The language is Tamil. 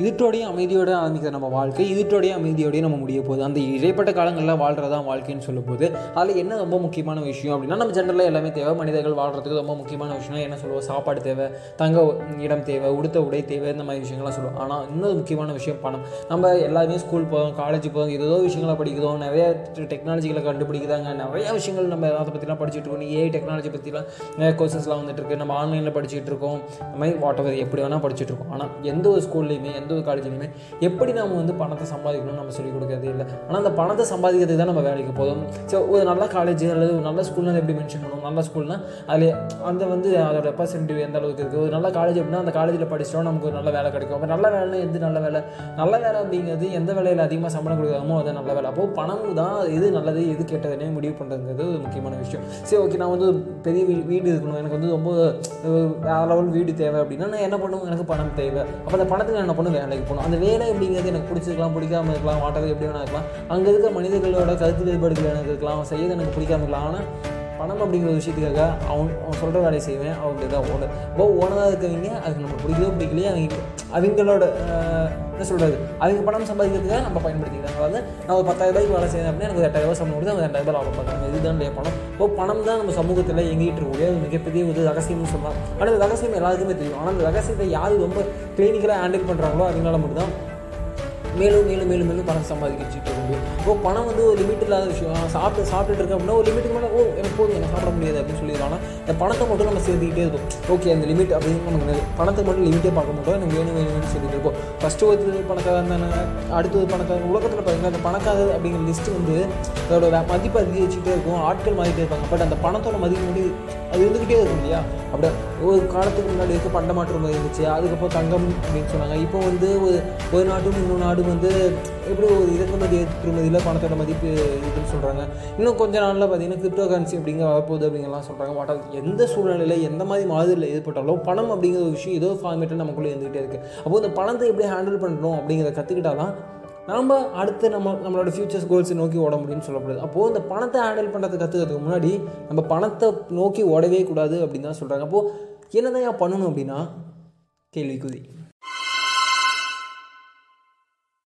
இதுட்டோடையும் அமைதியோட ஆரம்பிக்கிற நம்ம வாழ்க்கை இதுட்டோடையும் அமைதியோடய நம்ம முடிய போகுது. அந்த இடைப்பட்ட காலங்களில் வாழ்கிறதா வாழ்க்கைன்னு சொல்லும்போது அதில் என்ன ரொம்ப முக்கியமான விஷயம் அப்படின்னா நம்ம ஜென்ரலாக எல்லாமே தேவை. மனிதர்கள் வாழ்கிறதுக்கு ரொம்ப முக்கியமான விஷயம்னா என்ன சொல்லுவோம்? சாப்பாடு தேவை தங்க இடம் தேவை உடுத்த உடை தேவை இந்த மாதிரி விஷயங்கள்லாம் சொல்லுவோம். ஆனால் இன்னொரு முக்கியமான விஷயம் பணம். நம்ம எல்லாருமே ஸ்கூல் போகிறோம் காலேஜ் போகிறோம் ஏதோ விஷயங்களை படிக்கிறோம். நிறைய டெக்னாலஜிகளை கண்டுபிடிக்கிறாங்க. நிறைய விஷயங்கள் நம்ம அதை பற்றிலாம் படிச்சுட்டு இருக்கோம். ஏஐ டெக்னாலஜி பற்றிலாம் நிறைய கோர்சஸ்லாம் வந்துட்டு இருக்கு. நம்ம ஆன்லைனில் படிச்சுட்டு இருக்கோம். இந்த மாதிரி வாட் எவர் எப்படி வேணால் படிச்சுட்டு இருக்கோம். ஆனால் எந்த ஒரு ஸ்கூல்லையுமே எந்த ஒரு காலேஜ்லையுமே எப்படி நம்ம வந்து பணத்தை சம்பாதிக்கணும்னு நம்ம சொல்லிக் கொடுக்கறதே இல்லை. ஆனால் அந்த பணத்தை சம்பாதிக்கிறதுக்கு தான் நம்ம வேலைக்கு போதும் ஸோ ஒரு நல்ல காலேஜ் அல்லது ஒரு நல்ல ஸ்கூல்னா எப்படி மென்ஷன் பண்ணுவோம் நல்ல ஸ்கூல்னா அதில் அந்த வந்து அதோட ரெப்ரசன்டேட்டிவ் எந்த அளவுக்கு இருக்குது ஒரு நல்ல காலேஜ் அப்படின்னா அந்த காலேஜில் படிச்சிட்டோம் நமக்கு ஒரு நல்ல வேலை கிடைக்கும். அப்போ நல்ல வேலைன்னா எது நல்ல வேலை? நல்ல வேலை அப்படிங்கிறது எந்த வேலையில் அதிகமாக சம்பளம் கொடுக்குறாமோ அது நல்ல வேலை. அப்போது பணம் தான் எது நல்லது எது கேட்டதுனே முடிவு பண்ணுறதுங்கிறது ஒரு முக்கியமான விஷயம். சரி ஓகே நான் வந்து பெரிய வீ வீடு இருக்கணும். எனக்கு வந்து ரொம்ப வேற லெவல் வீடு தேவை அப்படின்னா நான் என்ன பண்ணுவேன்? எனக்கு பணம் தேவை. அப்போ அந்த பணத்துக்கு நான் என்ன பண்ணுவேன்? வேலைக்கு போகணும். அந்த வேலை அப்படிங்கிறது எனக்கு பிடிச்சிருக்கலாம் பிடிக்காம இருக்கலாம் வாட்டது எப்படி வேணா இருக்கலாம். அங்கே இருக்க மனிதர்களோட கருத்து வேறுபாடுகள் எனக்கு இருக்கலாம் அவன் செய்யறது எனக்கு பிடிக்காம இருக்கலாம். ஆனால் பணம் அப்படிங்கிற விஷயத்துக்காக அவன் அவன் சொல்கிற வேலையை செய்வேன். அவங்க இதான் ஓனர் இப்போ ஓனராக இருக்கவங்க அதுக்கு நம்ம பிடிக்கவே பிடிக்கலையே. அவங்க அவங்களோட என்ன சொல்கிறது அதுக்கு பணம் சம்பாதிக்கிறதுக்காக நம்ம பயன்படுத்திக்கிறாங்க. அதாவது நான் ஒரு பத்தாயிரம் ரூபாய்க்கு வேலை செய்யணும் அப்படின்னா எனக்கு எட்டாயிரம் ரூபாய் சம்பளம் கொடுத்து அவங்க ரெண்டாயிரம் ரூபாய் லாபம் பார்க்குறாங்க இதுதான் பணம். இப்போ பணம் தான் நம்ம சமூகத்தில் எங்கிட்டு இருக்கக்கூடிய ஒரு மிகப்பெரிய ஒரு ரகசியம்னு சொல்லலாம். ஆனால் இந்த ரகசியம் எல்லாருக்குமே தெரியும். ஆனால் அந்த ரகசியத்தை யார் ரொம்ப கிளினிக்கலாக ஹேண்டில் பண்ணுறாங்களோ அவங்களால மட்டும்தான் மேலும் மேலும் மேலும் மேலும் பணம் சம்பாதிக்கிட்டு இருக்க முடியும் ஓ பணம் வந்து ஒரு லிமிட் இல்லாத விஷயம். நான் சாப்பிட்டு சாப்பிட்டுட்டு இருக்கேன் அப்படின்னா ஒரு லிமிட்டுக்கு மேலே ஓ எனக்கு போதும் எனக்கு சாப்பிட முடியாது அப்படின்னு சொல்லிடுவாங்க இந்த பணத்தை மட்டும் நம்ம சேர்த்துக்கிட்டே இருக்கும் ஓகே அந்த லிமிட் அப்படின்னு நமக்கு நிறைய- பணத்தை மட்டும் லிமிட்டே பார்க்க மாட்டோம். எனக்கு வேணும் வேணும்னு சொல்லிட்டு இருக்கோம் ஃபஸ்ட்டு ஒரு பணக்காக தானே அடுத்தது பணக்காக உலகத்தில் பார்த்தீங்கன்னா அந்த பணக்காரர் அப்படிங்கிற லிஸ்ட்டு வந்து அதோட மதிப்பு அதிகரிச்சுட்டே இருக்கும். ஆட்கள் மாறிட்டே இருப்பாங்க பட் அந்த பணத்தோட மதிப்பு வந்து அது இருந்துக்கிட்டே இருக்கும் இல்லையா? அப்படியே ஒரு காலத்துக்கு முன்னாடி இருக்க பண்ட மாற்றம் இருந்துச்சு. அதுக்கப்புறம் தங்கம் அப்படின்னு சொன்னாங்க. இப்போ வந்து ஒரு ஒரு நாட்டும் இன்னொரு அது வந்து எப்படி ஒரு இறக்குமதி ஏற்றுமதியில் பணத்தோட மதிப்பு இதுன்னு சொல்கிறாங்க இன்னும் கொஞ்ச நாளில் பார்த்தீங்கன்னா கிரிப்டோ கரன்சி அப்படிங்கிற வரப்போகுது அப்படிங்கலாம் சொல்கிறாங்க வாட் எந்த சூழ்நிலையில் எந்த மாதிரி மாதிரியில் ஏற்பட்டாலும் பணம் அப்படிங்கிற ஒரு விஷயம் ஏதோ ஃபார்மேட்டில் நமக்குள்ளே இருந்துகிட்டே இருக்குது அப்போ இந்த பணத்தை எப்படி ஹேண்டில் பண்ணணும் அப்படிங்கிறத கற்றுக்கிட்டா தான் நாம் அடுத்து நம்ம நம்மளோட ஃபியூச்சர்ஸ் கோல்ஸை நோக்கி ஓட முடியும்னு சொல்லப்படுது. அப்போது இந்த பணத்தை ஹேண்டில் பண்ணுறது கற்றுக்கிறதுக்கு முன்னாடி நம்ம பணத்தை நோக்கி ஓடவே கூடாது அப்படின்னு தான் சொல்கிறாங்க அப்போது என்னதான் பண்ணணும் அப்படின்னா கேள்விக்குறி.